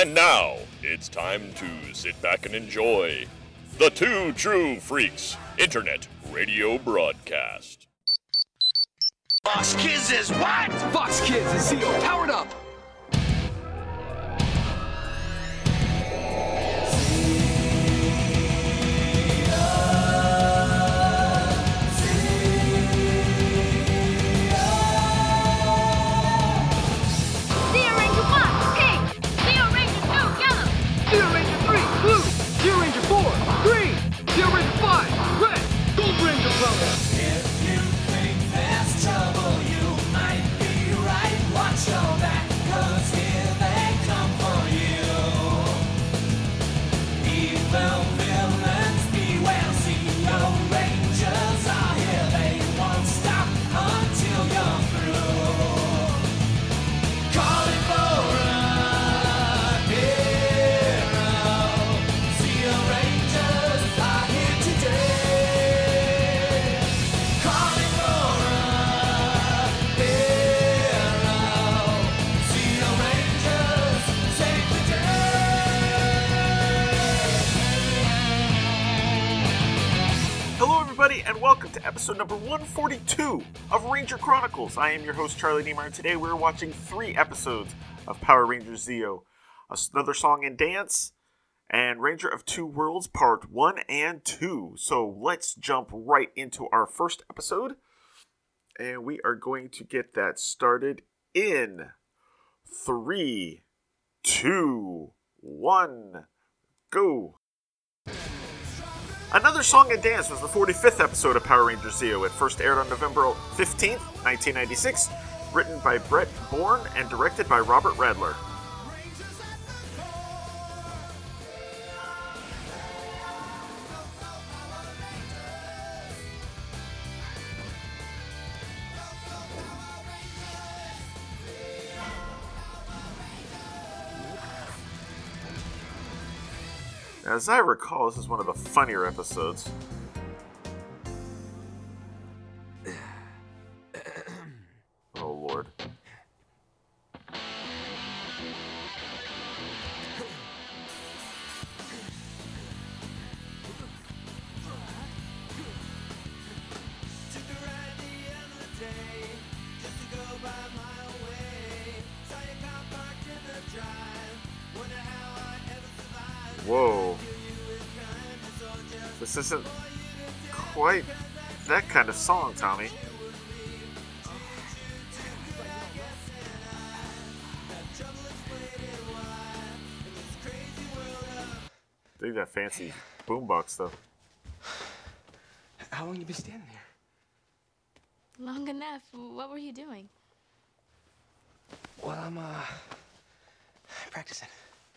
And now it's time to sit back and enjoy the Two True Freaks Internet Radio Broadcast. Fox Kids is what? Fox Kids is Zeo powered up. And welcome to episode number 142 of Ranger Chronicles. I am your host, Charlie Niemeyer, and today we're watching three episodes of Power Rangers Zeo another song and dance, and Ranger of Two Worlds Part 1 and 2. So let's jump right into our first episode, and we are going to get that started in three, two, one, go. Another Song and Dance was the 45th episode of Power Rangers Zeo. It first aired on November 15th, 1996, written by Brett Bourne and directed by Robert Radler. As I recall, this is one of the funnier episodes. Of song, Tommy. Dig that fancy boombox though. How long you been standing here? Long enough. What were you doing? Well, I'm uh practicing.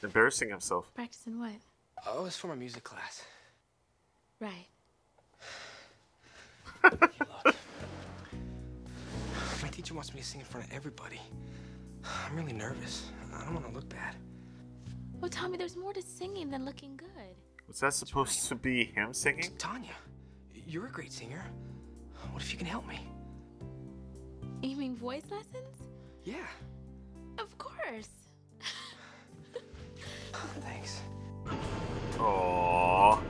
Embarrassing himself. Practicing what? Oh, it's for my music class. Right. Look. My teacher wants me to sing in front of everybody. I'm really nervous. I don't want to look bad. Well, Tommy, there's more to singing than looking good. Was that supposed to be him singing? Tanya, you're a great singer. What if you can help me? You mean voice lessons? Yeah. Of course. Thanks. Aww.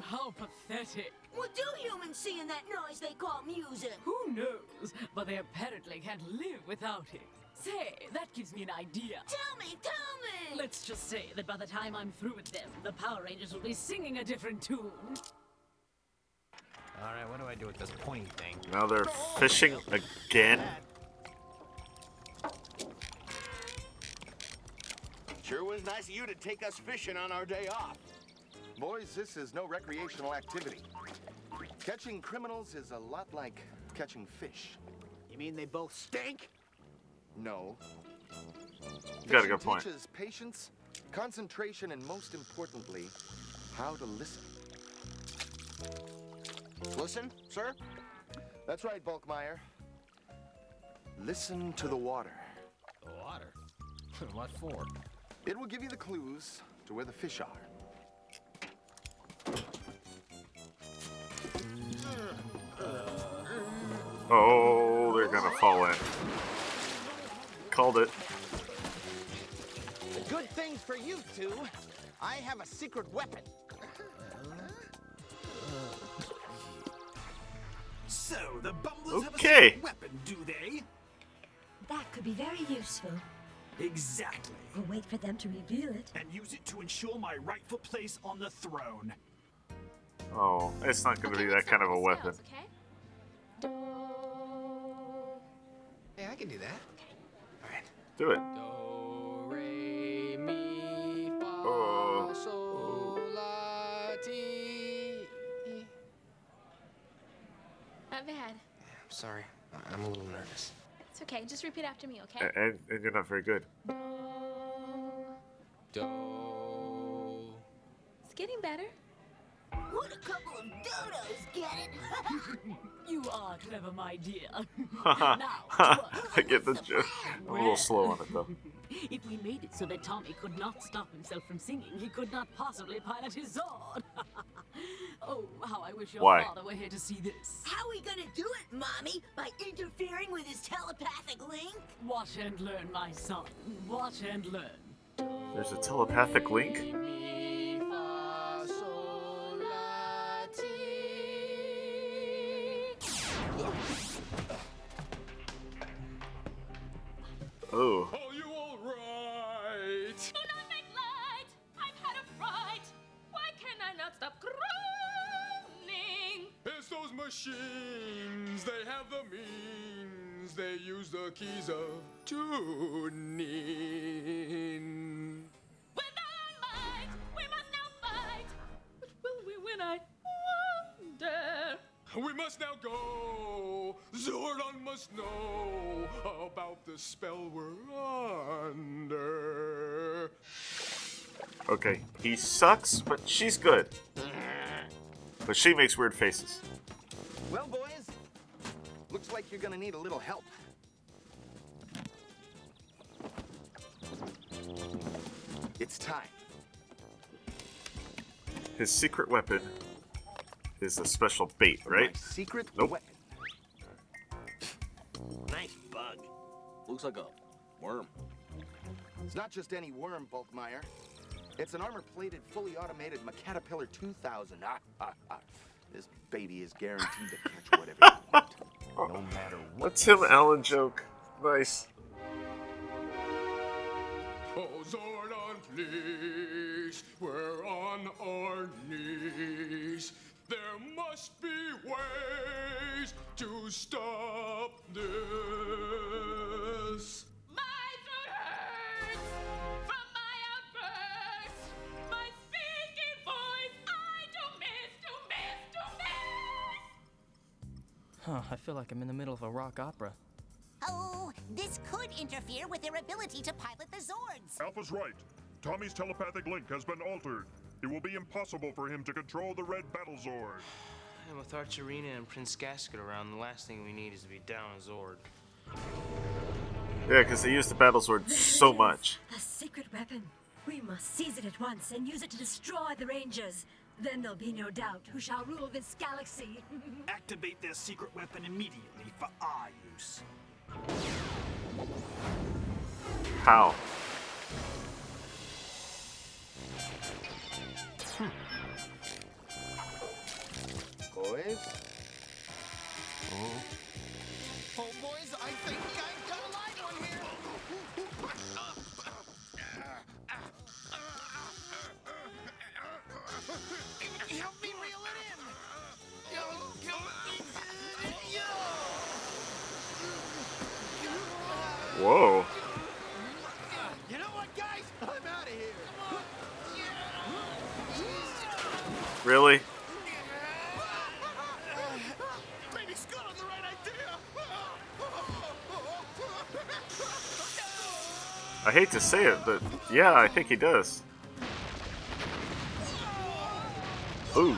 Appropriate! How pathetic. What do humans see in that noise they call music? Who knows? But they apparently can't live without it. Say, that gives me an idea. Tell me, tell me! Let's just say that by the time I'm through with them, the Power Rangers will be singing a different tune. All right, what do I do with this pointy thing? Now they're fishing again. Sure was nice of you to take us fishing on our day off. Boys, this is no recreational activity. Catching criminals is a lot like catching fish. You mean they both stink? No. You got a Fishing good point. teaches patience, concentration, and most importantly, how to listen. Listen, sir. That's right, Bulkmeyer. Listen to the water. The water. what for? It will give you the clues to where the fish are. Oh, they're gonna fall in. Called it. Good things for you two. I have a secret weapon. So, the Bumblers have a Okay. weapon, do they? That could be very useful. Exactly. We'll wait for them to reveal it. And use it to ensure my rightful place on the throne. Oh, it's not gonna be that kind of a weapon. Hey, I can do that. Okay. All right. Do it. Do, re, mi, fa, Oh. sol, la, ti. Not bad. I'm sorry. I- I'm a little nervous. It's okay. Just repeat after me, okay? A- And, and you're not very good. Do. It's getting better. What a couple of dodos, get it? You are clever, my dear. now, I get the joke. I'm a little slow on it though. If we made it so that Tommy could not stop himself from singing, he could not possibly pilot his Zord. oh, how I wish your Why? father were here to see this. How are we gonna do it, Mommy? By interfering with his telepathic link? Watch and learn, my son. Watch and learn. There's a telepathic link. Okay, he sucks, but she's good. But she makes weird faces. Well, boys, looks like you're gonna need a little help. It's time. His secret weapon is a special bait, right? My secret Nope. weapon. Nice bug. Looks like a worm. It's not just any worm, Bulkmeyer. It's an armor-plated, fully automated Caterpillar 2000. Ah, ah, ah. This baby is guaranteed to catch whatever you want, no matter what. That's him, Alan joke. Nice. Oh, Zordon, please. We're on our knees. There must be ways to stop this. Huh, I feel like I'm in the middle of a rock opera. Oh, this could interfere with their ability to pilot the Zords. Alpha's right. Tommy's telepathic link has been altered. It will be impossible for him to control the Red Battle Zord. And with Archerina and Prince Gasket around, the last thing we need is to be down a Zord. Yeah, because they use the battle Zord so much. A secret weapon. We must seize it at once and use it to destroy the Rangers. Then there'll be no doubt who shall rule this galaxy. Activate their secret weapon immediately for our use. How? Boys? Oh, boys, I think Whoa. You know what, guys? I'm out of here. Really? I hate to say it, but yeah, I think he does. Ooh.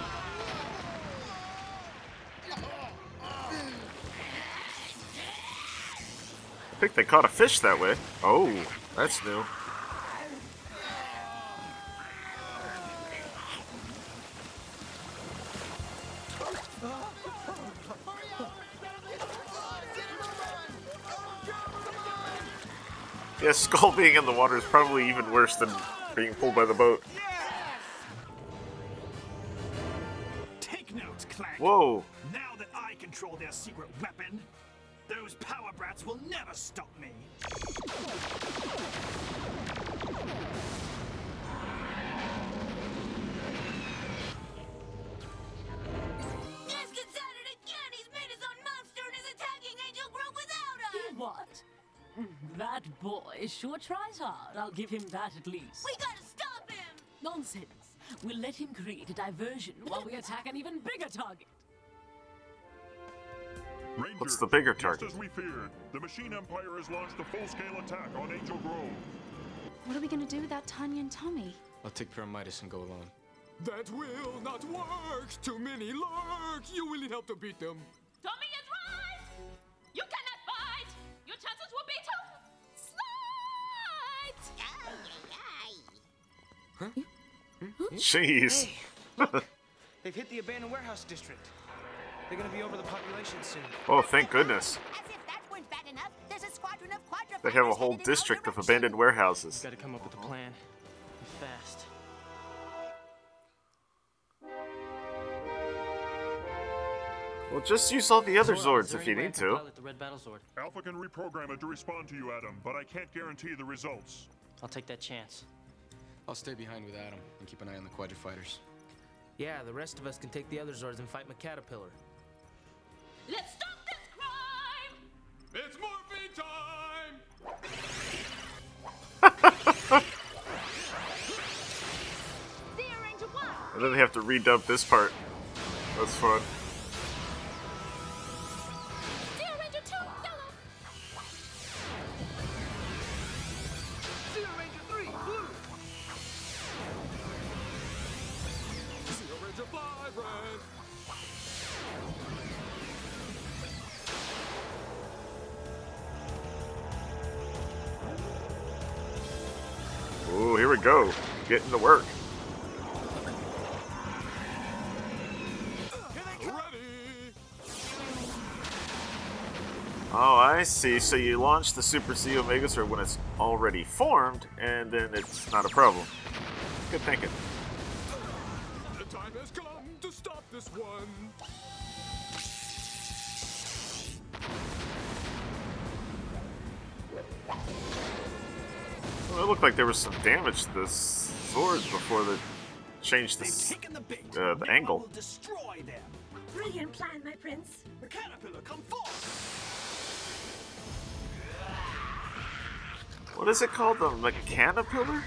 Think they caught a fish that way. Oh, that's new. Yeah, Skull being in the water is probably even worse than being pulled by the boat. Take note, Clank. Whoa. Now that I control their secret weapon, those power brats will never stop me. Gasket's at it again! He's made his own monster and is attacking Angel Grove without us! What? That boy sure tries hard. I'll give him that at least. We gotta stop him! Nonsense. We'll let him create a diversion while we attack an even bigger target. Rangers, What's the bigger just target? as we feared, the Machine Empire has launched a full-scale attack on Angel Grove. What are we gonna do without Tanya and Tommy? I'll take Pyramidas and go alone. That will not work. Too many lurk. You will need help to beat them. Tommy is right! You cannot fight! Your chances will be to slight! Huh? Jeez. They've hit the abandoned warehouse district. They're gonna be over the population soon. Oh, thank goodness. As if that weren't bad enough, there's a squadron of quadra They have a whole district of abandoned warehouses. Gotta come up with a plan. And fast. Well, just use all the other Zora, Zords if you any way I need to. pilot the red battle Zord? Alpha can reprogram it to respond to you, Adam, but I can't guarantee the results. I'll take that chance. I'll stay behind with Adam and keep an eye on the Quadra fighters. Yeah, the rest of us can take the other Zords and fight McCaterpillar. Let's stop this crime! It's morphin' time! Zeo Ranger 1! And then they have to redub this part. That's fun. Getting to work. Oh, I see. So you launch the Super Zeo Megazord when it's already formed, and then it's not a problem. Good thinking. The time has come to stop this one. Well, it looked like there was some damage to this sword before they changed the, s- Taken the bait. uh, the angle. will destroy them. Brilliant plan, my prince. The caterpillar, come forth! What is it called? The Mechanopillar?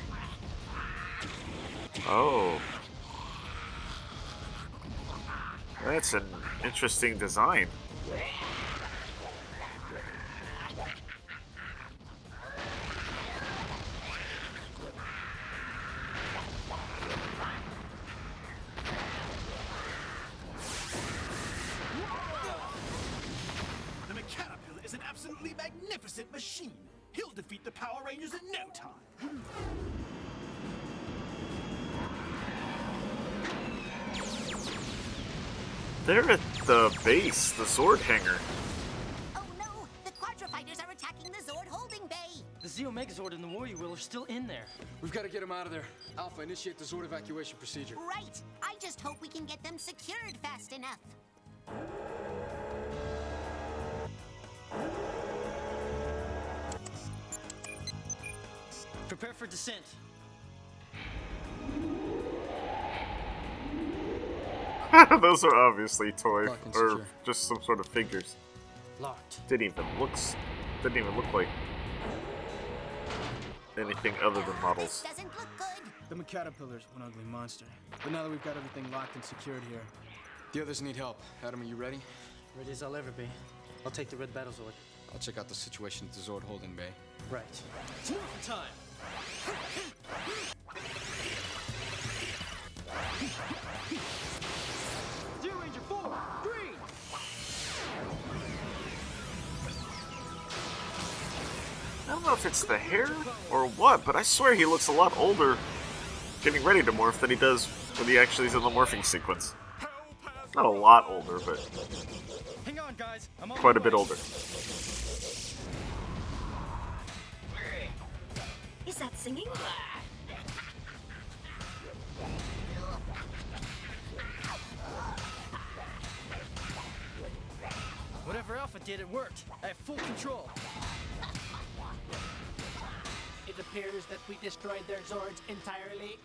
Oh. That's an interesting design. Sword hanger. Oh no! The quadra fighters are attacking the Zord holding bay! The Zeo Megazord and the Warrior Wheel are still in there. We've got to get them out of there. Alpha, initiate the Zord evacuation procedure. Right! I just hope we can get them secured fast enough. Prepare for descent. Those are obviously toys or secure. just some sort of figures. Locked. Didn't even looks didn't even look like anything other than models. Doesn't look good. The Caterpillar's one ugly monster. But now that we've got everything locked and secured here, The others need help. Adam, are you ready? ready as I'll ever be. I'll take the Red Battle Zord. I'll check out the situation at the Zord holding bay. Right. It's morphin' time! Zeo Ranger 4, green! I don't know if it's the hair or what, but I swear he looks a lot older getting ready to morph than he does when he actually is in the morphing sequence. Not a lot older, but Hang on, guys. I'm quite a bit older. Is that singing? Whatever Alpha did, it worked. I have full control. It appears that we destroyed their Zords entirely.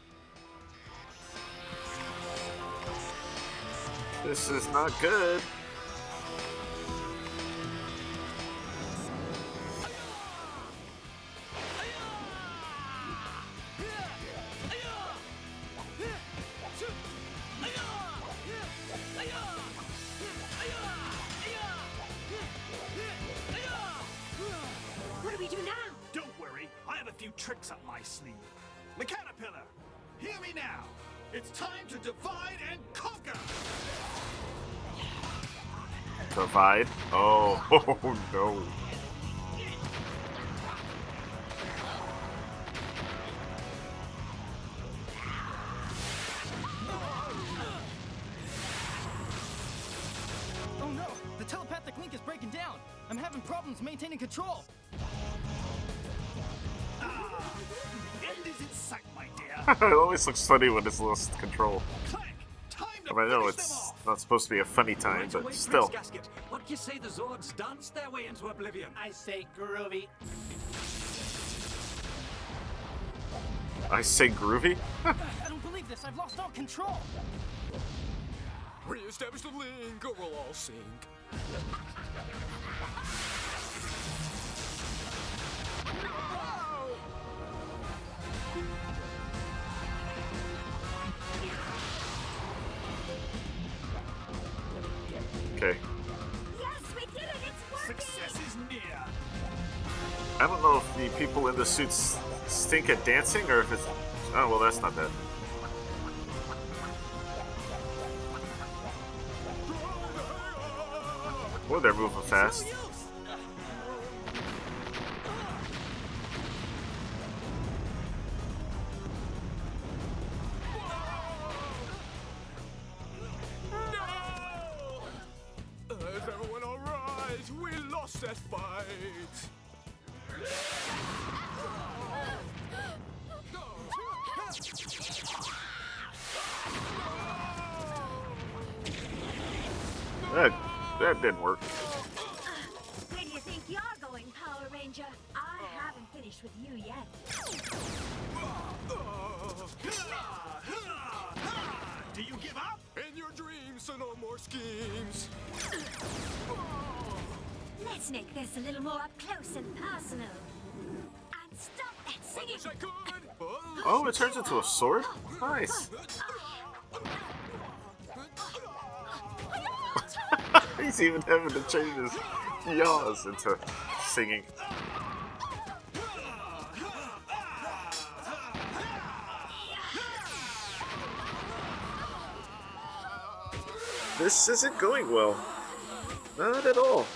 This is not good. Oh, no. Oh no! The telepathic link is breaking down! I'm having problems maintaining control! End is in sight, my dear. it always looks funny when it's lost control. I, know it's not supposed to be a funny time, but still. Gasket. What do you say the Zords dance their way into oblivion? I say groovy. I say groovy? I don't believe this! I've lost all control! Re-establish the link or we'll all sink. Okay. I don't know if the people in the suits stink at dancing or if it's. Oh, well, that's not bad. Oh, they're moving fast. Having to change his yaws into singing. This isn't going well. Not at all.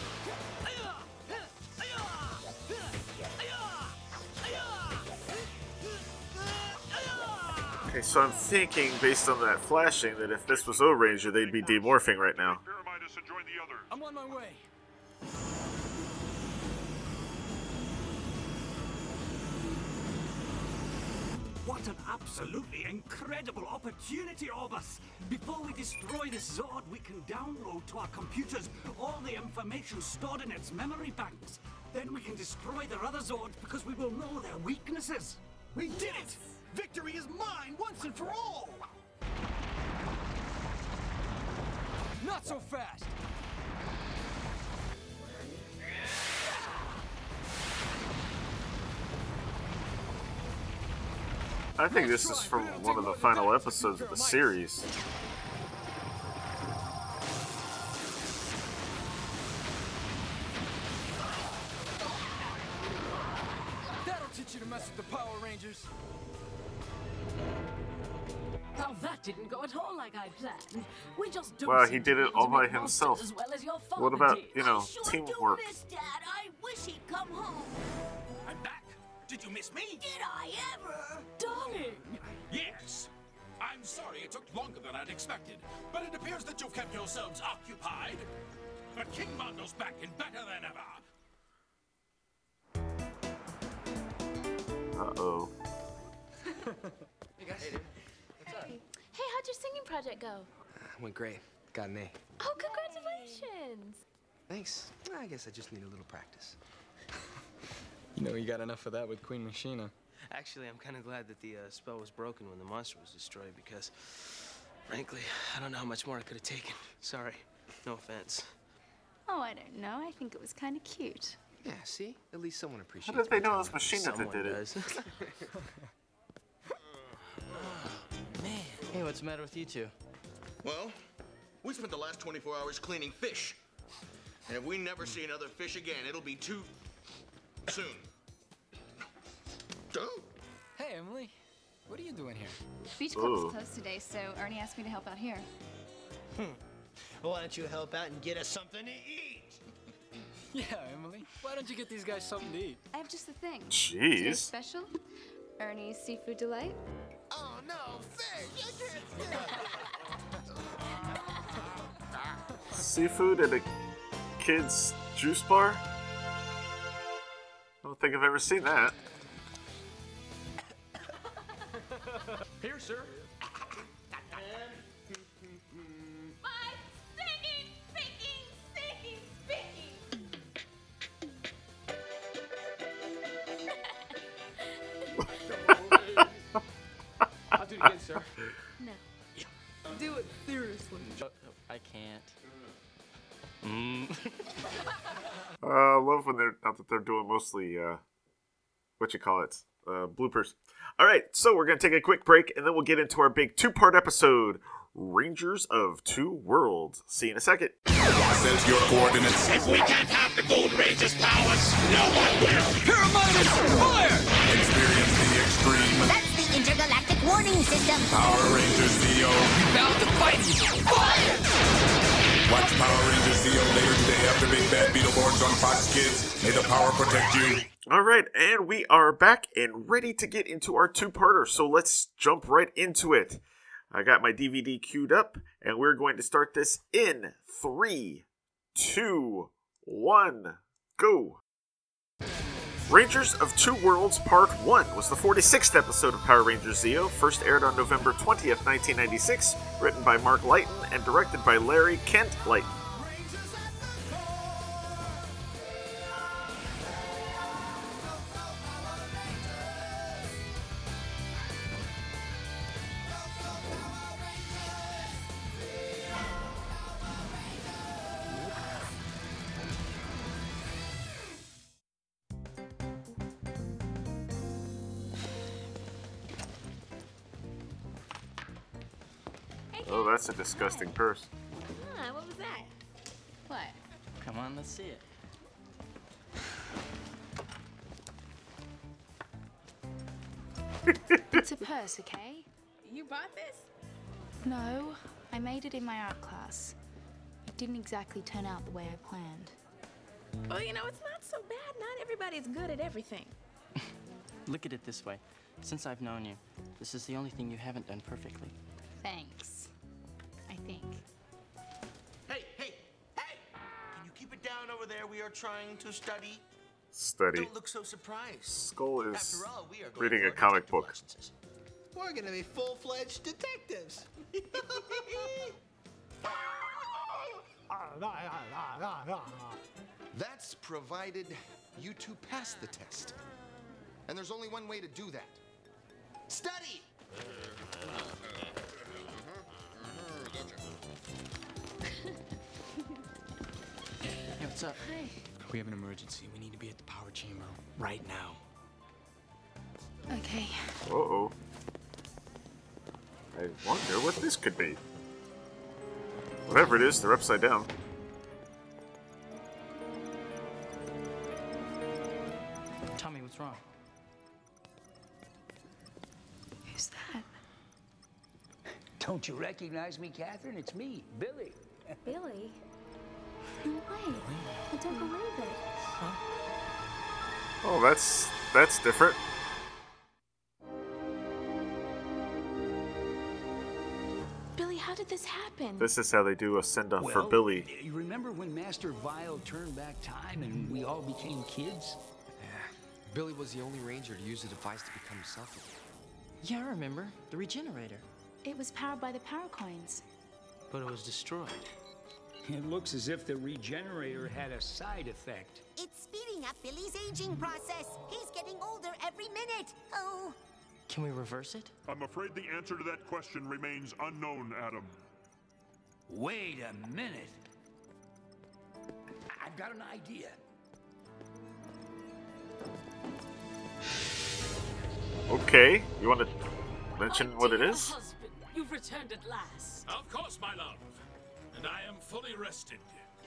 Okay, so I'm thinking, based on that flashing, that if this was O Ranger, they'd be demorphing right now. I'm on my way. What an absolutely incredible opportunity, Orbus! Before we destroy this Zord, we can download to our computers all the information stored in its memory banks. Then we can destroy their other Zords because we will know their weaknesses. We did it! Victory is mine once and for all! Not so fast! I think this is from one of the final episodes of the series. That'll teach you to mess with the Power Rangers! Now that didn't go at all like I planned. We just don't Well, he did it all by himself. As well as your What about, you know, Sure teamwork? do miss Dad. I wish he'd come home. I'm back. Did you miss me? Did I ever? Darling! Yes. I'm sorry it took longer than I'd expected, but it appears that you've kept yourselves occupied. But King Mondo's back and better than ever. Uh oh. Hey guys. What's up? Hey, how'd your singing project go? Went great. Got an A. Oh, congratulations! Thanks. I guess I just need a little practice. You know, you got enough of that with Queen Machina. Actually, I'm kind of glad that the uh, spell was broken when the monster was destroyed because, frankly, I don't know how much more I could have taken. Sorry. No offense. Oh, I don't know. I think it was kind of cute. Yeah, see? At least someone appreciates did they know it was talent. Machina that Someone did it? does. Hey, what's the matter with you two? Well, we spent the last 24 hours cleaning fish. And if we never see another fish again, it'll be too soon. Oh. Hey, Emily. What are you doing here? Beach club Ooh. is closed today, so Ernie asked me to help out here. Hmm. why don't you help out and get us something to eat? Yeah, Emily. Why don't you get these guys something to eat? I have just the thing. Jeez. Today's special, Ernie's seafood delight. Oh no, fish! I can't Seafood at a kid's juice bar? Think I've ever seen that. Here, sir. Not that they're doing mostly uh, what you call it, uh, bloopers. All right, so we're gonna take a quick break and then we'll get into our big two-part episode, Rangers of Two Worlds. See you in a second. Says your coordinates. If we can't have the Gold Ranger's powers, no one will. Pyramidas, fire! Experience the extreme. That's the intergalactic warning system. Power Rangers Zeo. Bound to fight Fire! Watch Power Rangers Zeo later today after Big Bad Beetleborgs on Fox Kids. May the power protect you. All right, and we are back and ready to get into our two-parter. So let's jump right into it. I got my DVD queued up, and we're going to start this in three, two, one, go. Rangers of Two Worlds Part 1 was the 46th episode of Power Rangers Zeo, first aired on November 20th, 1996, written by Mark Litton and directed by Larry Kent Lighton. That's disgusting purse. Ah, what was that? What? Come on, let's see it. It's a purse, okay? You bought this? No, I made it in my art class. It didn't exactly turn out the way I planned. Well, you know, it's not so bad. Not everybody's good at everything. Look at it this way. Since I've known you, this is the only thing you haven't done perfectly. Thanks. I think. Hey, hey, hey! Can you keep it down over there? We are trying to study. Study. Don't look so surprised. Skull is After all, we are reading a comic book. licenses. We're gonna be full-fledged detectives. That's provided you two pass the test. And there's only one way to do that. Study! Hey, what's up? Hi. We have an emergency. We need to be at the power chamber right now. Okay. Uh oh. I wonder what this could be. Whatever it is, they're upside down. Tommy, what's wrong? Who's that? Don't you recognize me, Katherine? It's me, Billy. Billy? No way. I don't believe it. Oh, that's that's different. Billy, how did this happen? This is how they do a send off for Billy. You remember when Master Vile turned back time and we all became kids? Yeah. Billy was the only ranger to use the device to become himself again. Yeah, I remember. The regenerator. It was powered by the power coins. But it was destroyed. It looks as if the regenerator had a side effect. It's speeding up Billy's aging process. He's getting older every minute. Oh, Can we reverse it? I'm afraid the answer to that question remains unknown, Adam. Wait a minute. I- I've got an idea. Okay, you want to mention what it is? Husband, you've returned at last. Of course, my love. And I am fully rested.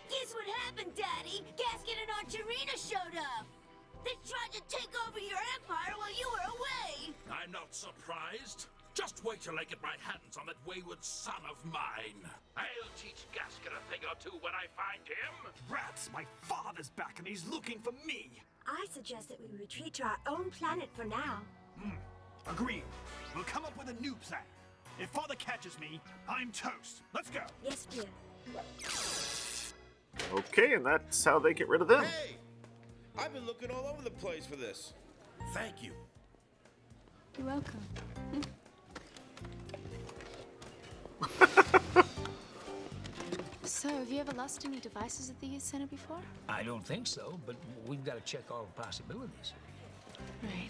guess what happened, Daddy? Gasket and Archerina showed up. They tried to take over your empire while you were away. I'm not surprised. Just wait till I get my hands on that wayward son of mine. I'll teach Gasket a thing or two when I find him. Rats, my father's back and he's looking for me. I suggest that we retreat to our own planet for now. Hmm. Agreed. We'll come up with a new plan. If father catches me, I'm toast. Let's go. Yes, dear. Okay, and that's how they get rid of them. Hey! I've been looking all over the place for this. Thank you. You're welcome. so, have you ever lost any devices at the youth center before? I don't think so, but we've got to check all the possibilities. Right.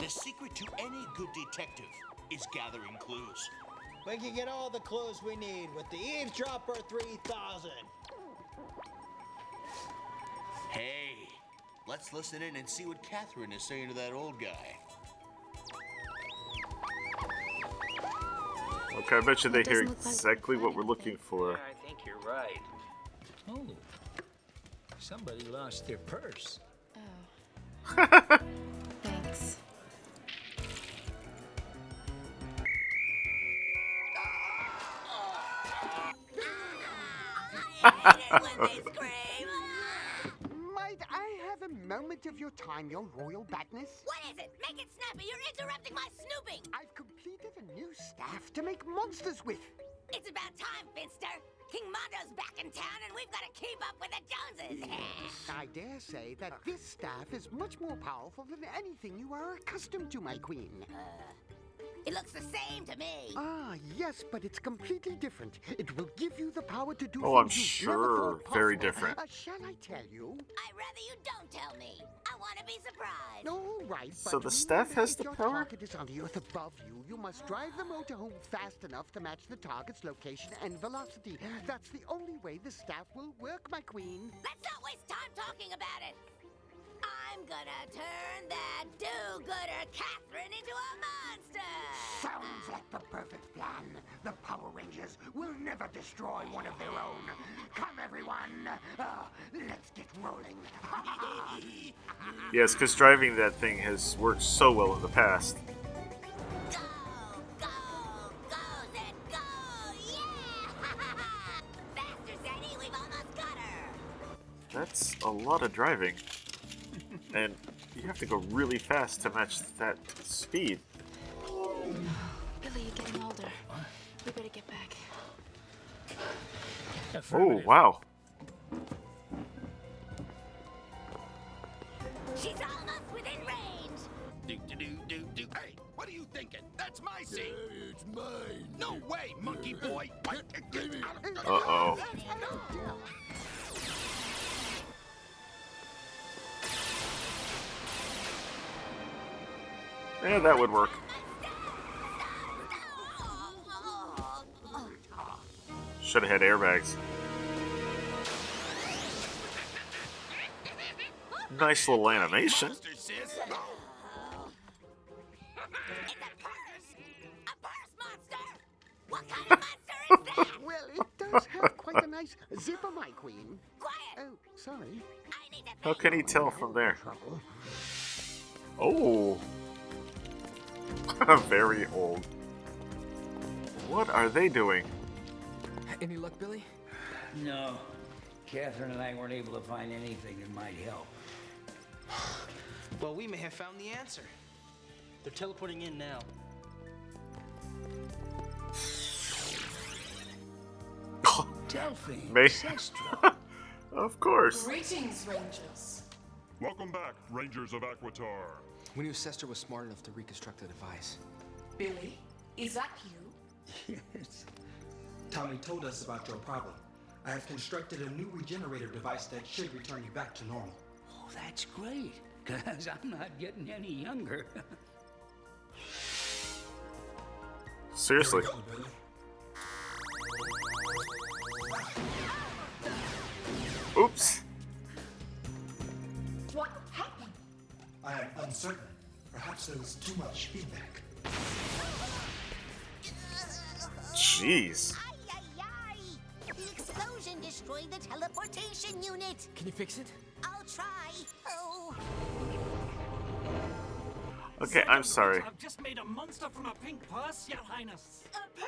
The secret to any good detective is gathering clues. We can get all the clues we need with the Eavesdropper 3000. Hey, let's listen in and see what Katherine is saying to that old guy. Okay, I bet you they hear doesn't like- exactly what we're looking for. I think you're right. Oh, somebody lost their purse. Thanks. Might I have a moment of your time, your royal badness? What is it? Make it snappy. You're interrupting my snooping. I've completed a new staff to make monsters with. It's about time, Finster. King Mondo's back in town, and we've got to keep up with the Joneses. I dare say that this staff is much more powerful than anything you are accustomed to, my queen. Uh, it looks the same to me. Ah, yes, but it's completely different. It will give you the power to do Oh, I'm things you've never sure. Very different. Uh, shall I tell you? I'd rather you don't tell me. I want to be surprised. All right, So but the staff has if the your power? target is on the earth above you, you must drive the motorhome fast enough to match the target's location and velocity. That's the only way the staff will work, my queen. Let's not waste time talking about it. I'm gonna turn that do-gooder Katherine into a monster. Sounds like the perfect plan. The Power Rangers will never destroy one of their own. Come, everyone. Ah, let's get rolling. Yes, because driving that thing has worked so well in the past. Faster, Zany. We've almost got her. That's a lot of driving. And you have to go really fast to match that speed. Billy, you're getting older. We better get back. Oh, wow. She's almost within range. Do do do do do. Hey, what are you thinking? That's my seat. it's mine. No way, monkey boy. Uh oh. Yeah, that would work. Should have had airbags. Nice little animation. well, it does have quite a nice zipper, my queen. Quiet. Oh, sorry. How can he tell from there? Oh. Very old. What are they doing? Any luck, Billy? No. Katherine and I weren't able to find anything that might help. Well, we may have found the answer. They're teleporting in now. Delphine, May- Cestro. Of course. Greetings, Rangers. Welcome back, Rangers of Aquitar. We knew Cestro was smart enough to reconstruct the device. Billy, is that you? Yes. Tommy told us about your problem. I have constructed a new regenerator device that should return you back to normal. Oh, that's great, because I'm not getting any younger. Seriously. Go, Oops. What happened? I am uncertain. Perhaps there was too much feedback. Jeez. The explosion destroyed the teleportation unit. Can you fix it? I'll try. Oh. Okay, I'm sorry, I've just made a monster from a pink purse, Your Highness.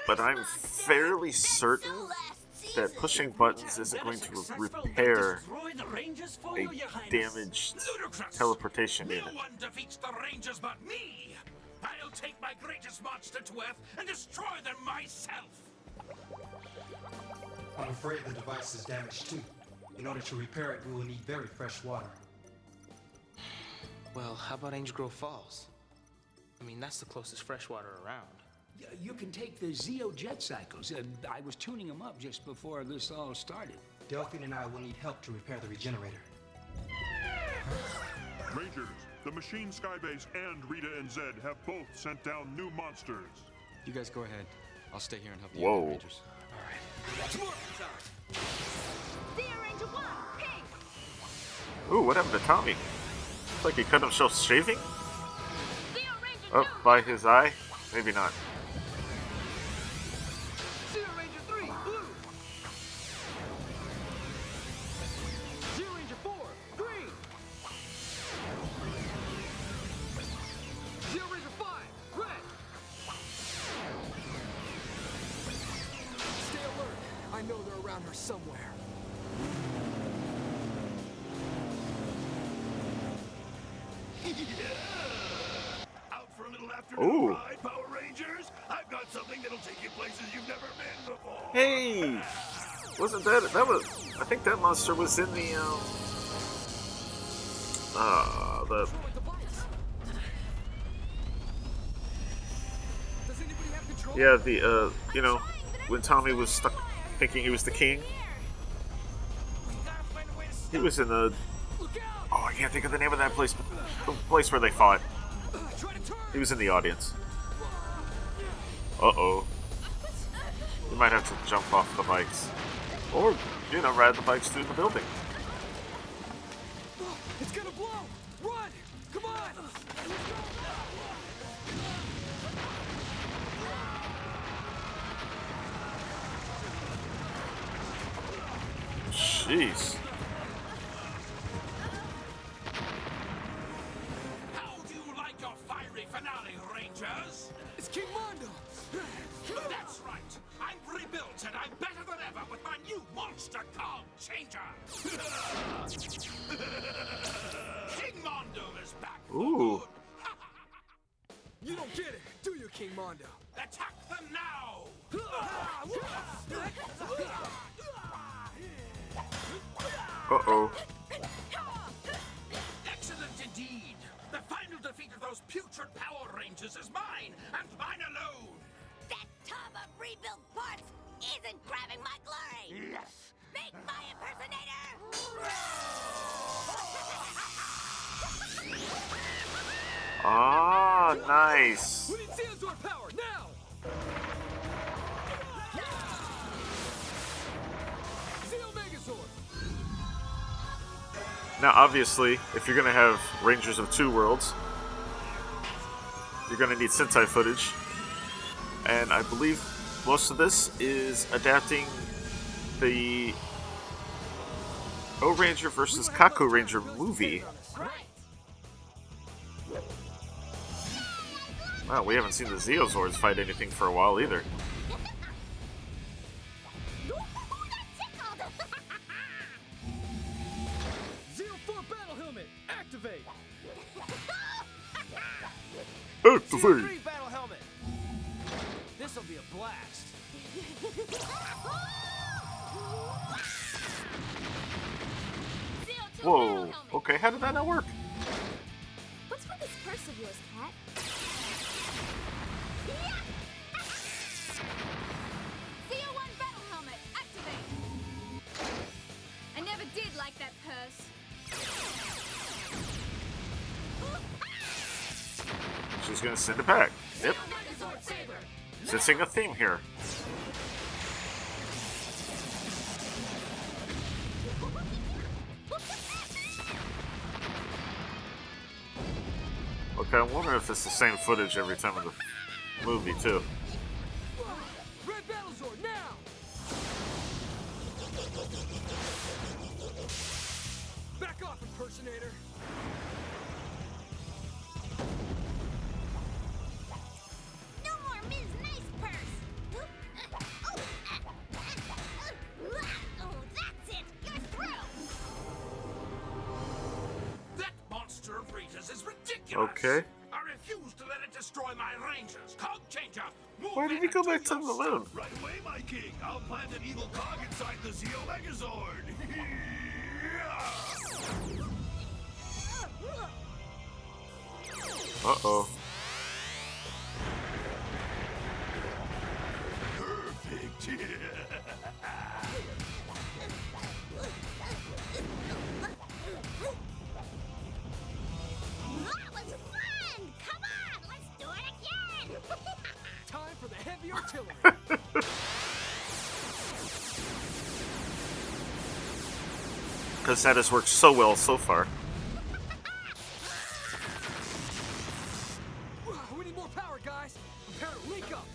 but I'm fairly certain that pushing buttons isn't going to repair Destroy the Rangers for a you, Your Highness. damaged teleportation No unit. one defeats the Rangers but me! I'll take my greatest monster to Earth and destroy them myself! I'm afraid the device is damaged too. In order to repair it, we will need very fresh water. Well, how about Angel Grove Falls? I mean, that's the closest freshwater around. Y- You can take the Zeo jet cycles. Uh, I was tuning them up just before this all started. Delphine and I will need help to repair the regenerator. Rangers, the Machine Skybase and Rita and Zed have both sent down new monsters. You guys go ahead. I'll stay here and help the Whoa. other Rangers. Zeo Ranger 1, pink. Ooh, what happened to Tommy? Looks like he cut himself shaving? Zeo Ranger Oh, by his eye? Maybe not. Monster was in the um uh the yeah, the uh you know, when Tommy was stuck thinking he was the king. He was in the Oh, I can't think of the name of that place, the place where they fought. He was in the audience. Uh-oh. You might have to jump off the bikes. Or, you know, ride the bikes through the building. Uh-oh. Excellent indeed. The final defeat of those putrid Power Rangers is mine, and mine alone. That tub of rebuilt parts isn't grabbing my glory. Yes. Make my impersonator. Ah, nice. Now, obviously, if you're gonna have Rangers of Two Worlds, you're gonna need Sentai footage. And I believe most of this is adapting the Ohranger versus Kakuranger movie. Wow, we haven't seen the Zeozords fight anything for a while either. Activate! Send it back. Yep. Sensing a theme here. Okay, I wonder if it's the same footage every time in the movie too. Okay. I refuse to let it destroy my rangers. Cog changer. Move Why did he go back to the moon? Right away, my king. I'll plant an evil cog inside the Zeo Megazord. Uh oh. Perfect. That Because that has worked so well so far. we need more power, guys! Prepare to link up!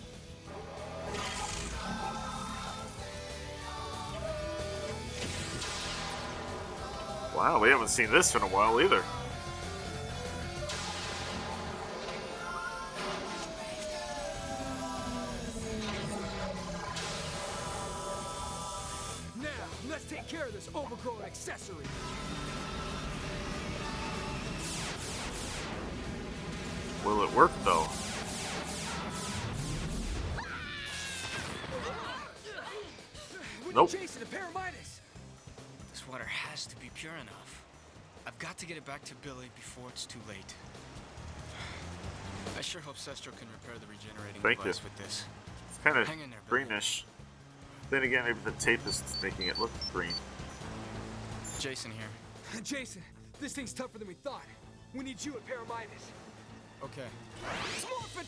Wow, we haven't seen this in a while either. Before it's too late. I sure hope Cestro can repair the regenerating Thank you. with this. It's kind of there, greenish. Then again, maybe the tape is making it look green. Jason here. Jason, this thing's tougher than we thought. We need you at Pyramidas. Okay. Smorphin!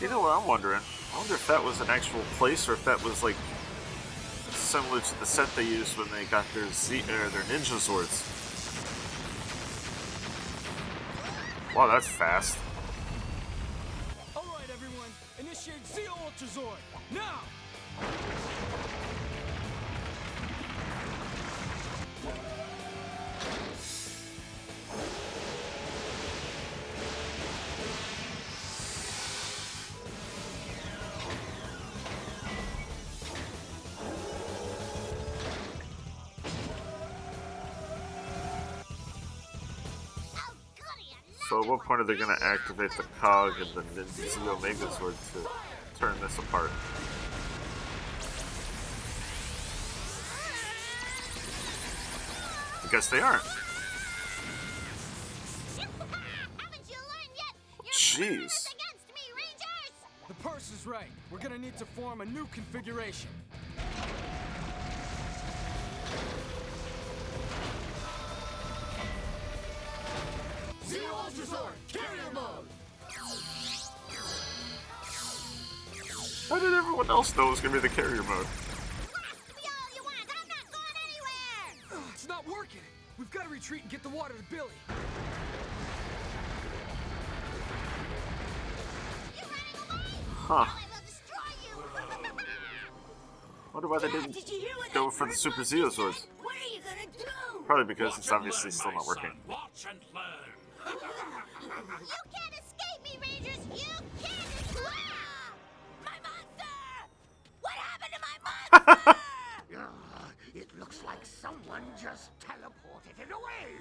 You know what I'm wondering? I wonder if that was an actual place or if that was like similar to the set they used when they got their Z or their ninja swords. Wow, that's fast. Point are they going to activate the cog and the Nin- Zeo Megazord to turn this apart? I guess they aren't. Jeez. The purse is right. We're gonna need to form a new configuration. Zeo Ultrazord, carrier mode! How did everyone else know it was going to be the carrier mode? Ugh, It's not working. We've got to retreat and get the water to Billy. Huh. Wonder why they didn't did you hear what go that for the Super monkey Zeo said? swords. What are you gonna do? Probably because it's obviously learn, still not working. son. Watch and learn. You can't escape me, Rangers! You can't escape! Ah! My monster! What happened to my monster? Ugh, it looks like someone just teleported it away.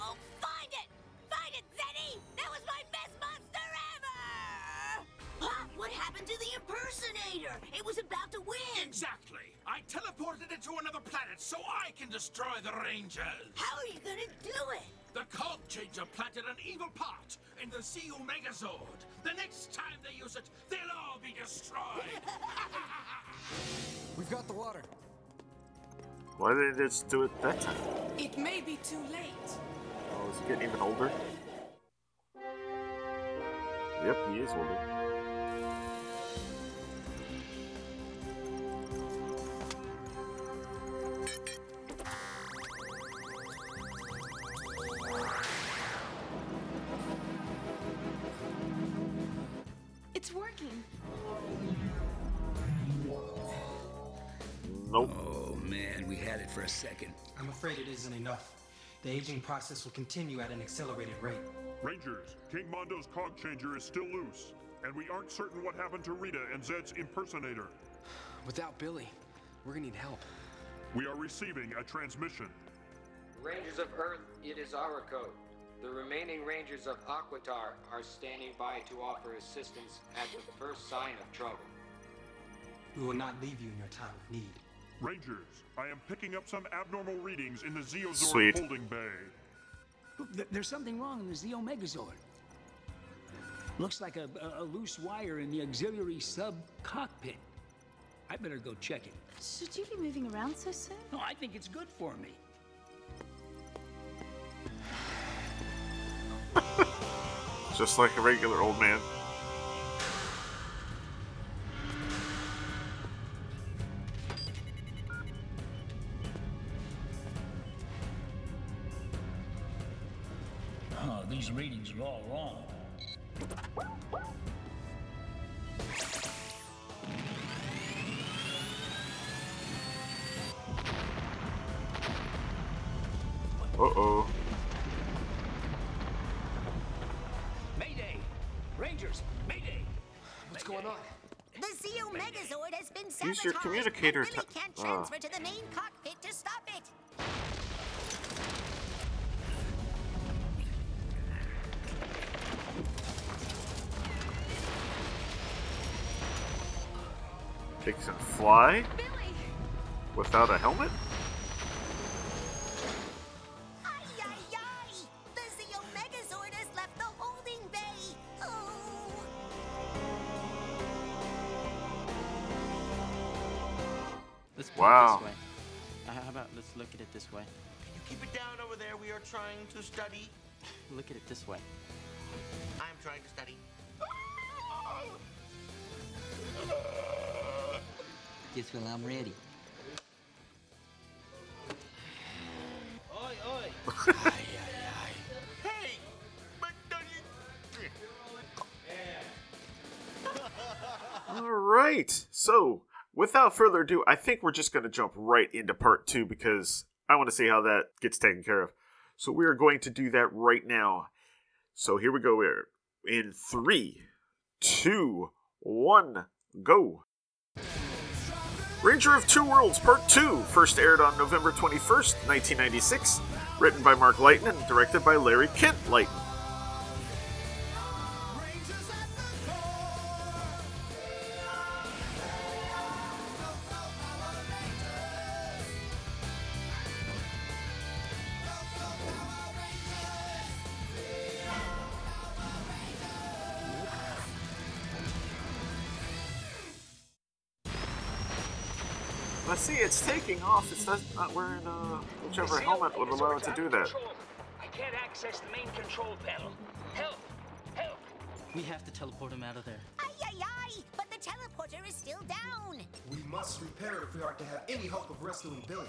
oh, find it! Find it, Zeddy! That was my best monster ever! Ah, what happened happened to the impersonator? It was about to win. Exactly. I teleported it to another planet so I can destroy the Rangers. How are you gonna do it? The cog changer planted an evil part in the Zeo Megazord. The next time they use it, they'll all be destroyed. We've got the water. Why did they just do it that time? It may be too late. Oh, is he getting even older? Yep, he is older. For a second. I'm afraid it isn't enough. The aging process will continue at an accelerated rate. Rangers, King Mondo's cog changer is still loose, and we aren't certain what happened to Rita and Zed's impersonator. Without Billy, we're gonna need help. We are receiving a transmission. Rangers of Earth, it is our code. The remaining Rangers of Aquitar are standing by to offer assistance at the first sign of trouble. We will not leave you in your time of need. Rangers, I am picking up some abnormal readings in the Zeozord Sweet. holding bay. There's something wrong in the Zeo Megazord. Looks like a, a, a loose wire in the auxiliary sub cockpit. I better go check it. Should you be moving around so soon? No, I think it's good for me. Just like a regular old man. These readings are all wrong. Uh oh. Mayday! Rangers, Mayday! What's going on? The Zeo Megazord has been sabotaged. Use your communicator and Billy can't Ah. transfer to the main cockpit They can fly? Without a helmet? Ay, ay, ay! The Zeo Megazord has left the holding bay. Oh. Let's put Wow. it this way. Uh, how about let's look at it this way? Can you keep it down over there? We are trying to study. Look at it this way. I'm Just when I'm ready. Oi, oi. You... Alright, so without further ado, I think we're just going to jump right into part two because I want to see how that gets taken care of. So we are going to do that right now. So here we go. We're in three, two, one, go. Ranger of Two Worlds Part 2 first aired on November 21st, 1996, written by Mark Litton and directed by Larry Kent Lighton. It's taking off. It's not, not wearing uh, whichever helmet would allow it to do that. I can't access the main control panel. Help! Help! We have to teleport him out of there. Ay, ay, ay! But the teleporter is still down. We must repair it if we are to have any hope of rescuing Billy.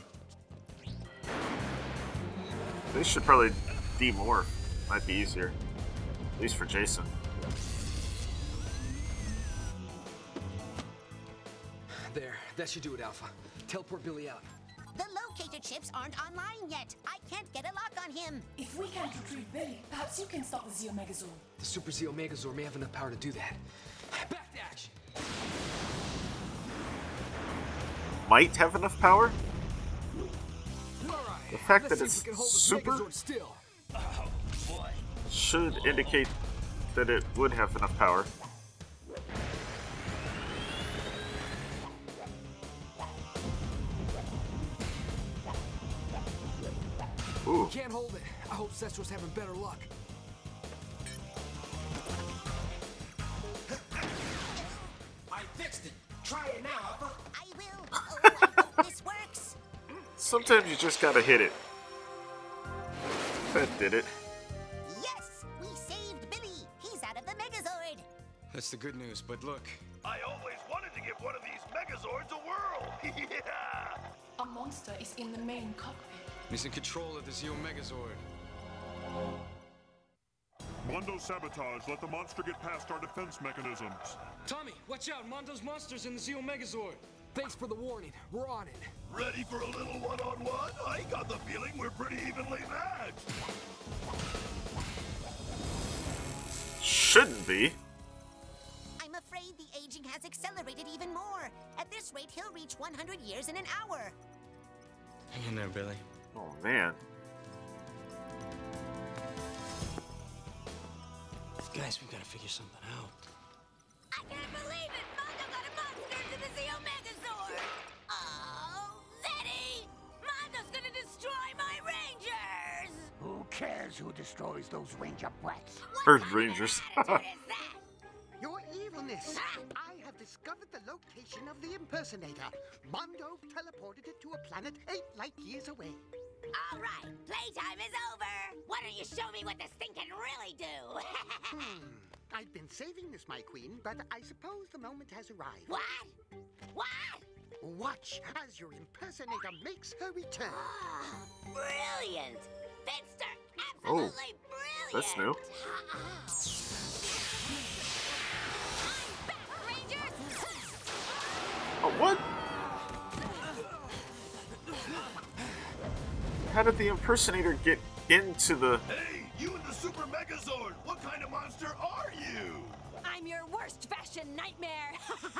They should probably demorph. Might be easier. At least for Jason. There, that should do it, Alpha. Teleport Billy out. The locator chips aren't online yet. I can't get a lock on him. If we can't retrieve Billy, perhaps you can stop the Zeo Megazord. The Super Zeo Megazord may have enough power to do that. Back to action! Might have enough power? Alright, The fact let's that it's we can hold this super Megazord still. Oh, should indicate that it would have enough power. Ooh. Can't hold it. I hope Cestro's having better luck. I fixed it. Try it now, Alpha. I will. Oh, I hope this works. Sometimes you just gotta hit it. That did it. Yes, we saved Billy. He's out of the Megazord. That's the good news, but look. I always wanted to give one of these Megazords a whirl. yeah. A monster is in the main cockpit. He's in control of the Zeo Megazord. Mondo sabotage. Let the monster get past our defense mechanisms. Tommy, watch out! Mondo's monsters in the Zeo Megazord. Thanks for the warning. We're on it. Ready for a little one-on-one? I got the feeling we're pretty evenly matched. Shouldn't be. I'm afraid the aging has accelerated even more. At this rate, he'll reach 100 years in an hour. Hang in there, Billy. Oh man. Guys, we've got to figure something out. I can't believe it! Mondo got a monster into the Zeo Megazord! Oh, Letty! Mondo's gonna destroy my Rangers! Who cares who destroys those ranger brats? Earth Rangers. What is that? Your evilness! Ah! I have discovered the location of the impersonator. Mondo teleported it to a planet eight light years away. All right, playtime is over! Why don't you show me what this thing can really do? Hmm. I've been saving this, my queen, but I suppose the moment has arrived. What? What? Watch as your impersonator makes her return. Brilliant! Finster, Oh, brilliant! that's new. Oh, what? How did the impersonator get into the? Hey, you and the Super Megazord, what kind of monster are you? I'm your worst fashion nightmare!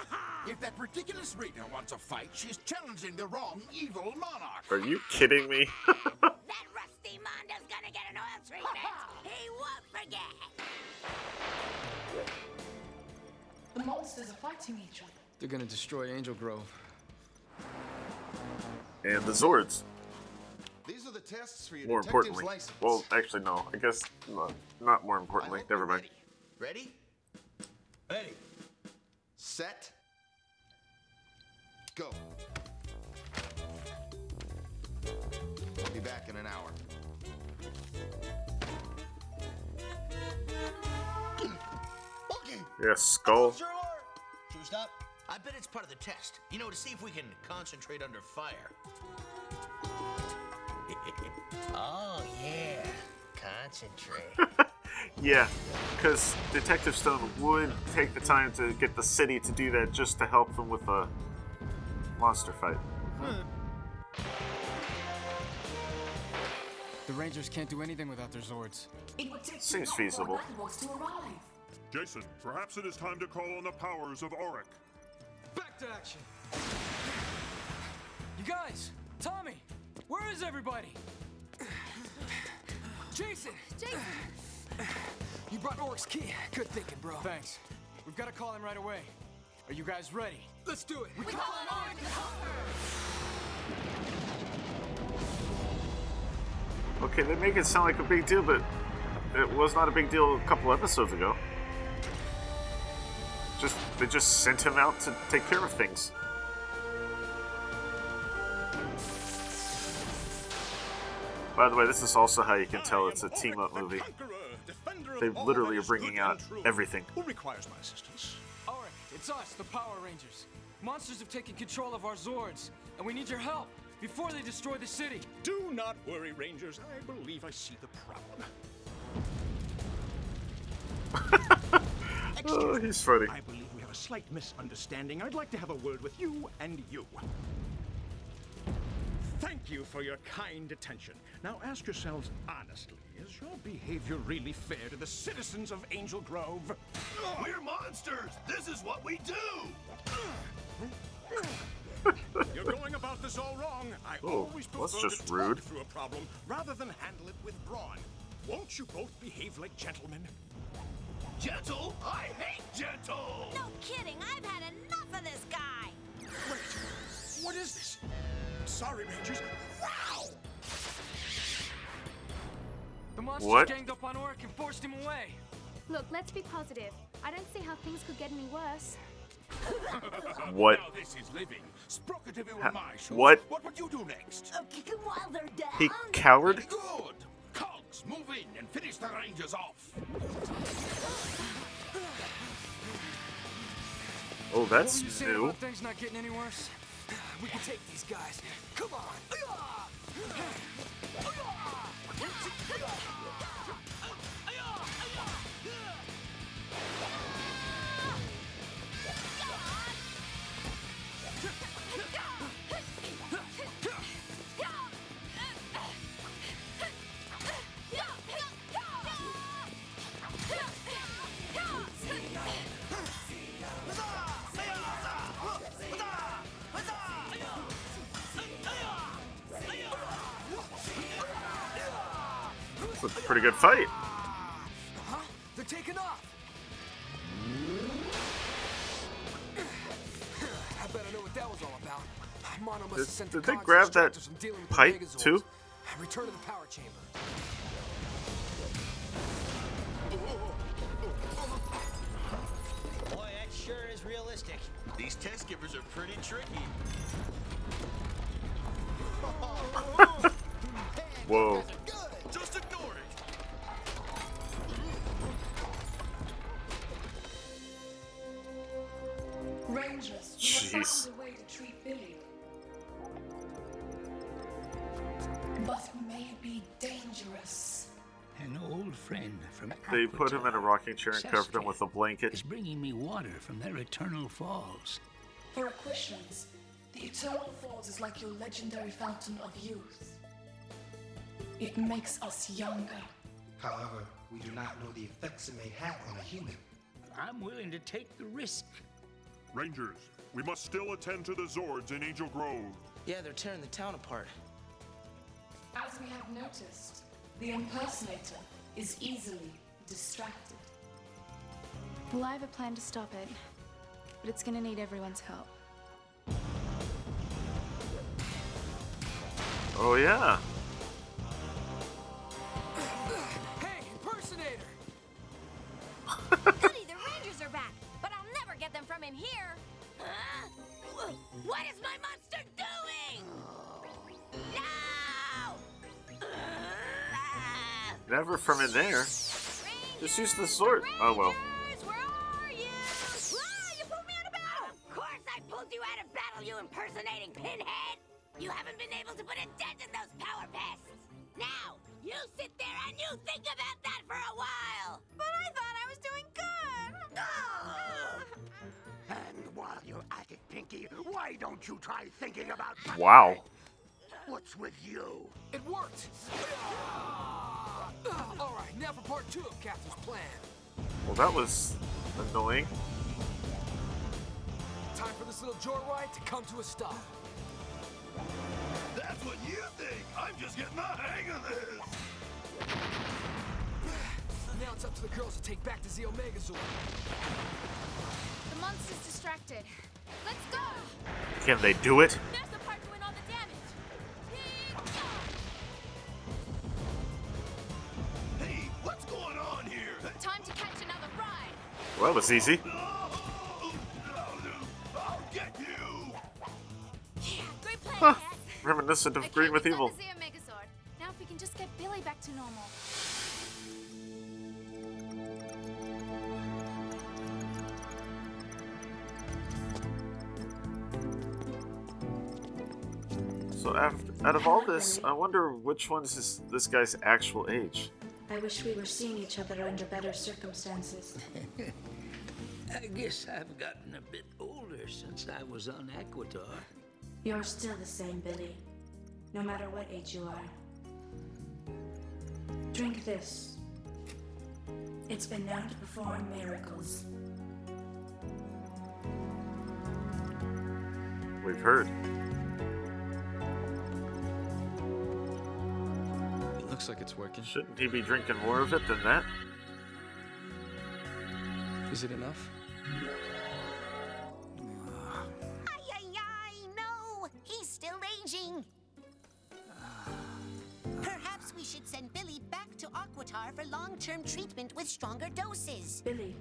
If that ridiculous Rita wants a fight, she's challenging the wrong evil monarch. Are you kidding me? that rusty Mondo's gonna get an oil treatment! he won't forget! The monsters are fighting each other. They're gonna destroy Angel Grove. and the Zords. These are the tests for your More importantly. license. Well, actually, no. I guess not, not more importantly. Never mind. Ready? Ready. Set. Go. I'll be back in an hour. Yeah, skull. Should we stop? I bet it's part of the test. You know, to see if we can concentrate under fire. Oh, yeah. Concentrate. Yeah, because Detective Stone would take the time to get the city to do that just to help them with a monster fight. Hmm. The Rangers can't do anything without their Zords. It would take Seems feasible. for Lightworks to arrive. Jason, perhaps it is time to call on the powers of Auric. Back to action. You guys, Tommy, where is everybody? Jason! Jason! You brought Auric's key. Good thinking, bro. Thanks. We've got to call him right away. Are you guys ready? Let's do it. We call on Oric the Conqueror! Okay, they make it sound like a big deal, but it was not a big deal a couple episodes ago. Just they just sent him out to take care of things. By the way, this is also how you can tell it's a team up movie. They literally are bringing out everything. Who requires my assistance? Alright, it's us, the Power Rangers. Monsters have taken control of our Zords, and we need your help before they destroy the city. Do not worry, Rangers. I believe I see the problem. Oh, he's funny. I believe we have a slight misunderstanding. I'd like to have a word with you and you. Thank you for your kind attention. Now ask yourselves honestly, is your behavior really fair to the citizens of Angel Grove? We're monsters. This is what we do. You're going about this all wrong. I Oh, always that's prefer just to rude. talk through a problem rather than handle it with brawn. Won't you both behave like gentlemen? Gentle? I hate gentle. No kidding, I've had enough of this guy! Wait, what is this? Sorry, Rangers. Wow! The monsters What? ganged up on Auric and forced him away. Look, let's be positive. I don't see how things could get any worse. What? Now this is living. Sprocket if Ha- my shoes. what? What would you do next? Oh, kick 'em while they're down. He cowered? Good. Cogs, move in and finish the Rangers off. Oh, that's were you new. about things not getting any worse? We can take these guys. Come on. Was a pretty good fight. Huh? They're taking off. I better know what that was all about. Mondo must Did, have sent the they grab that distractors from dealing with the pipe too? Return to the power chamber. Rocking chair and covered him with a blanket. is bringing me water from their eternal falls. For Equestrians, the Eternal Falls is like your legendary fountain of youth. It makes us younger. However, we do not know the effects it may have on a human. I'm willing to take the risk. Rangers, we must still attend to the Zords in Angel Grove. Yeah, they're tearing the town apart. As we have noticed, the impersonator is easily distracted. Well, I have a plan to stop it, but it's gonna need everyone's help. Oh yeah. Hey, impersonator! Goody, the Rangers are back, but I'll never get them from in here. Huh? What is my monster doing? No! Never from in there. Just use the sword. Oh well. To come to a stop. That's what you think. I'm just getting the hang of this. Now it's up to the girls to take back the Zeo Megazord. The monster's distracted. Let's go! Can they do it? Now's the part doing all the damage. Hey, what's going on here? Time to catch another ride. Well, that was easy. Reminiscent of Green with Evil. got the Zeo Megazord. Now if we can just get Billy back to normal. So after, out of all this, I wonder which one's his, this guy's actual age. I wish we were seeing each other under better circumstances. I guess I've gotten a bit older since I was on Aquitar. You're still the same, Billy. No matter what age you are. Drink this. It's been known to perform miracles. We've heard. It looks like it's working. Shouldn't he be drinking more of it than that? Is it enough? Long-term treatment with stronger doses. Billy,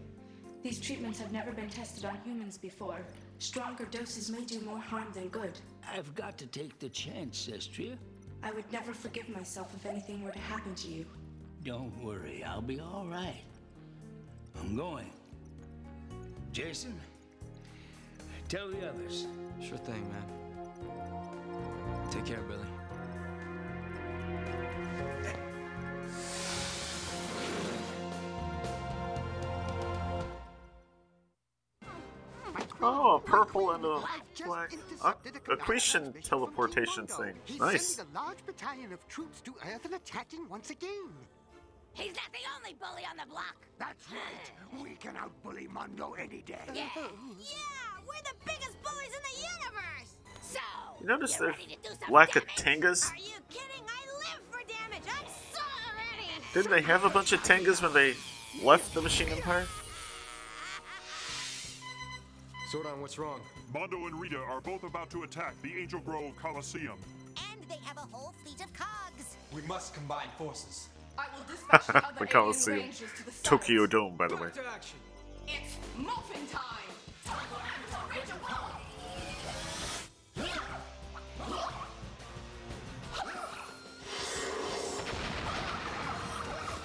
these treatments have never been tested on humans before. Stronger doses may do more harm than good. I've got to take the chance, Cestro. I would never forgive myself if anything were to happen to you. Don't worry, I'll be all right. I'm going. Jason, tell the others. Sure thing, man. Take care, Billy. Oh, a purple and a black accretion teleportation thing. He's Nice. a large battalion of troops to Earth and attacking once again. He's not the only bully on the block. That's right. We can outbully Mondo any day. Yeah, yeah, we're the biggest bullies in the universe. So, You notice you the ready to lack of damage? Tengas? Are you kidding? I live for damage. I'm so ready. Didn't they have a bunch of Tengas when they left the Machine Empire? Zordon, what's wrong? Mondo and Rita are both about to attack the Angel Grove Coliseum. And they have a whole fleet of cogs. We must combine forces. I will dispatch the other the Coliseum. to the Tokyo Dome, by the way. It's muffin time! Ranger!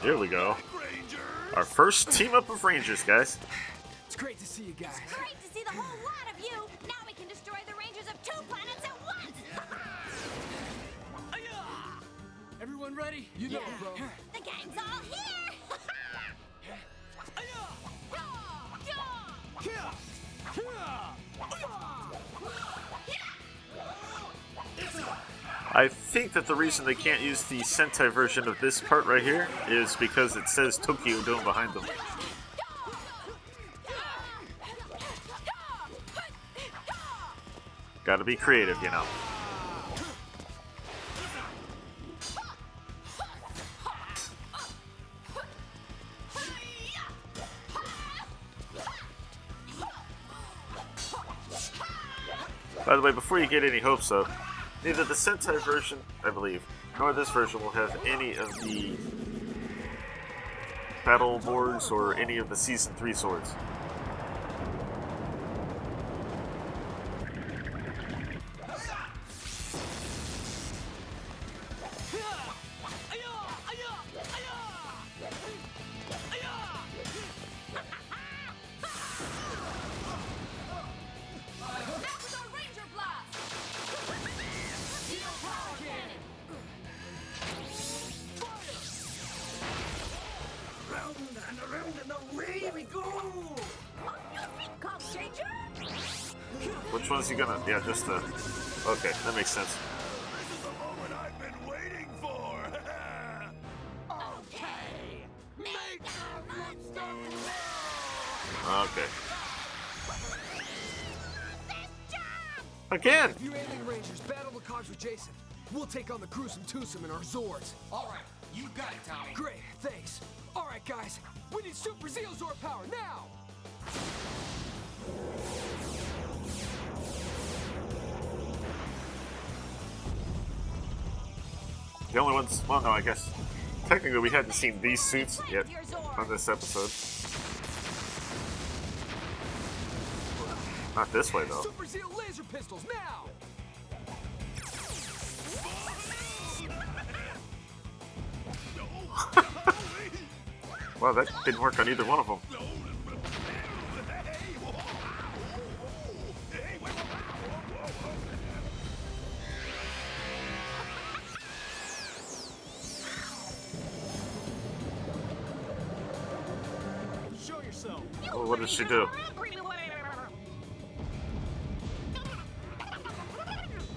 Here we go. Our first team up of Rangers, guys. It's great to see you guys. Great to see the whole lot of you. Now we can destroy the rangers of two planets at once. Everyone ready? You know, it, bro. the gang's all here. I think that the reason they can't use the Sentai version of this part right here is because it says Tokyo Dome behind them. Gotta be creative, you know. By the way, before you get any hopes up, neither the Sentai version, I believe, nor this version will have any of the battle Zords or any of the season 3 swords. That makes sense. I've been waiting for. Okay. Make the monster Okay. Again! If you alien rangers battle the cogs with Jason, we'll take on the gruesome twosome in our Zords. All right, you got it, Tommy. Great, thanks. All right, guys, we need Super Zeo Zord power now. The only ones. Well, no, I guess. Technically, we hadn't seen these suits yet on this episode. Not this way, though. Super Zeo laser pistols now. Wow, that didn't work on either one of them. Do?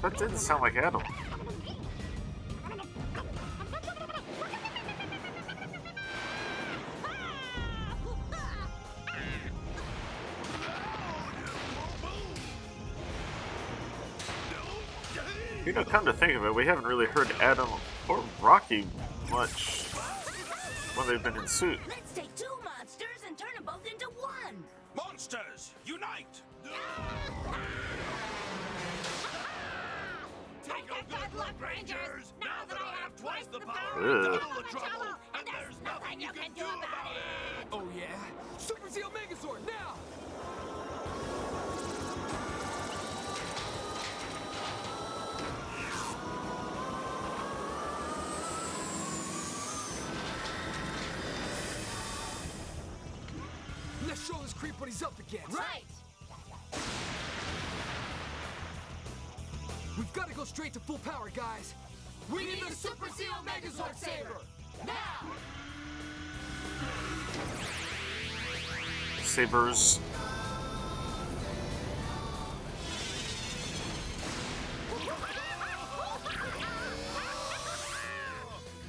That didn't sound like Adam. You know, come to think of it, we haven't really heard Adam or Rocky much when they've been in suit. Sabers.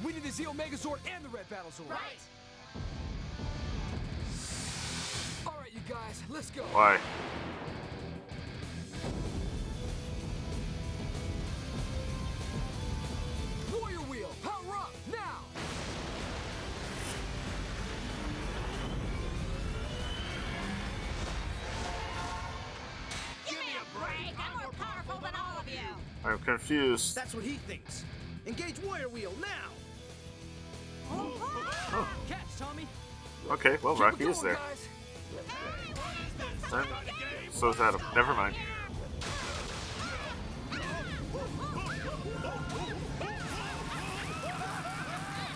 We need the Zeo Megazord and the Red Battlezord. Right! I'm confused. That's what he thinks. Engage Warrior Wheel now! Catch, Tommy! Okay, well, Keep Rocky is there. And so is Adam. Never mind.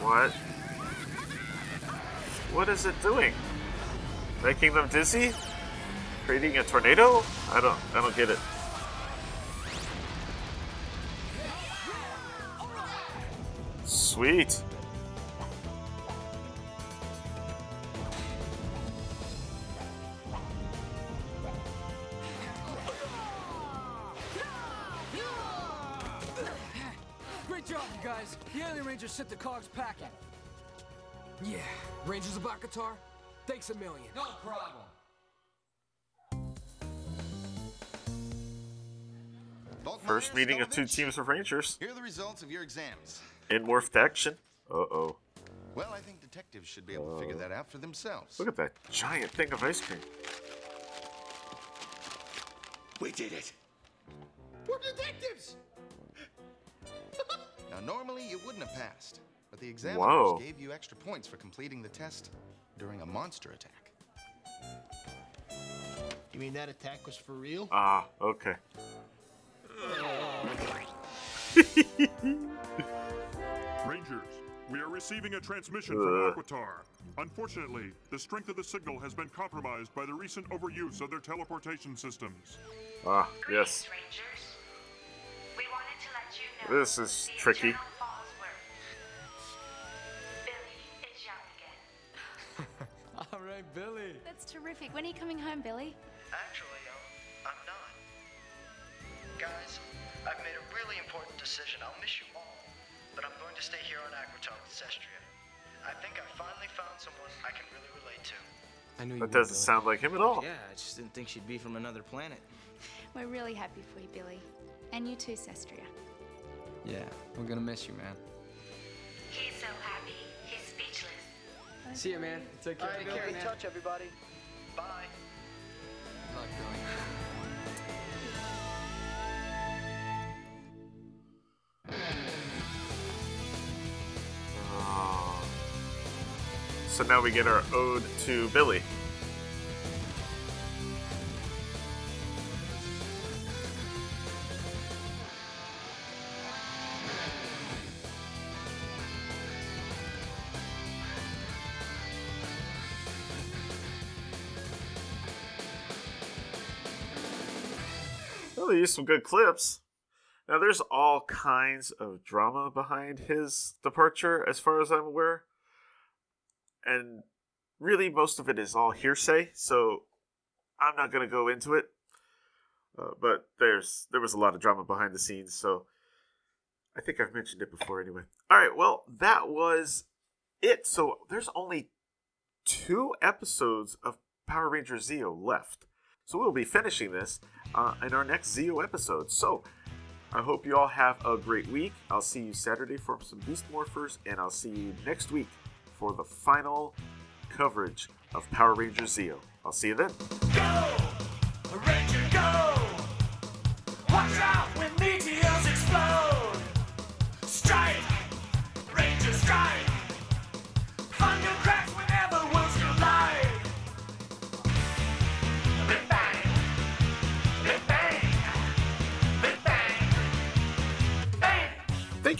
What? What is it doing? Making them dizzy? Creating a tornado? I don't I don't get it. Sweet. Great job, you guys. The Alien Rangers sent the cogs packing. Yeah, Rangers of Aquitar, thanks a million. No problem. First meeting of two teams of Rangers Here are the results of your exams. In morphed action. Uh oh. Well, I think detectives should be able to figure that out for themselves. Look at that giant thing of ice cream. We did it. We're detectives! Now, normally you wouldn't have passed, but the examiners Whoa. gave you extra points for completing the test during a monster attack. You mean that attack was for real? Ah, okay. Rangers, we are receiving a transmission from Aquitar. Unfortunately, the strength of the signal has been compromised by the recent overuse of their teleportation systems. Ah, yes. We wanted to let you know This is tricky. Eternal Falls were. Billy is young. All right, Billy. That's terrific. When are you coming home, Billy? Actually, um, I'm not. Guys, I've made a really important decision. I'll miss you all, but I'm going to stay here on Aquitar with Cestria. I think I finally found someone I can really relate to. I knew you That would, doesn't Billy. sound like him at all. Yeah, I just didn't think she'd be from another planet. We're really happy for you, Billy. And you too, Cestria. Yeah, we're gonna miss you, man. He's so happy, he's speechless. See you, man. Take care. All right, be in touch, everybody. Bye. Good luck, Billy. So now we get our ode to Billy. Some good clips. Now, there's all kinds of drama behind his departure, as far as I'm aware. And really, most of it is all hearsay, so I'm not going to go into it. Uh, but there's there was a lot of drama behind the scenes, so I think I've mentioned it before anyway. All right, well, that was it. So there's only two episodes of Power Rangers Zeo left. So we'll be finishing this uh, in our next Zeo episode. So I hope you all have a great week. I'll see you Saturday for some Beast Morphers, and I'll see you next week for the final coverage of Power Rangers Zeo. I'll see you then. Go! Ranger, go!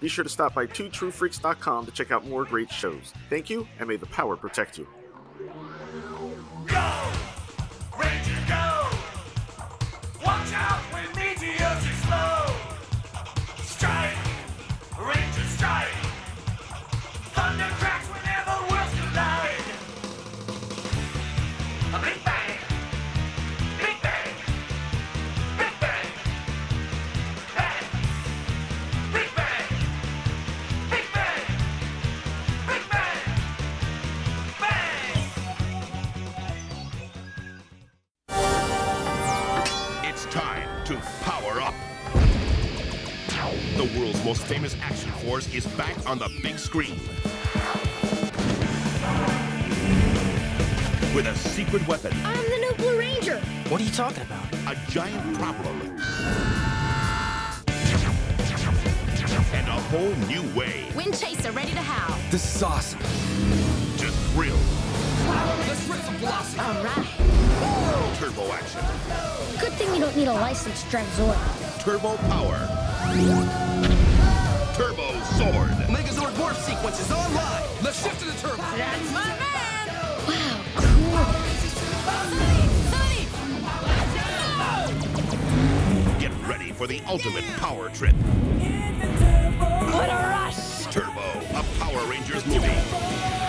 be sure to stop by twotruefreaks.com to check out more great shows. Thank you, and may the power protect you. Rangers The world's most famous action force is back on the big screen. With a secret weapon, I'm the new Blue Ranger. What are you talking about? A giant problem. And a whole new way Wind Chaser ready to howl. This is awesome. to thrill. Let's rip some velocity. All right. Turbo action, Good thing you don't need a license to drive Zord. turbo power, sword. Megazord warp sequence is online. Let's shift to the turbo. That's my man. Wow, cool. Get ready for the ultimate power trip. What a rush! Turbo, a Power Rangers movie.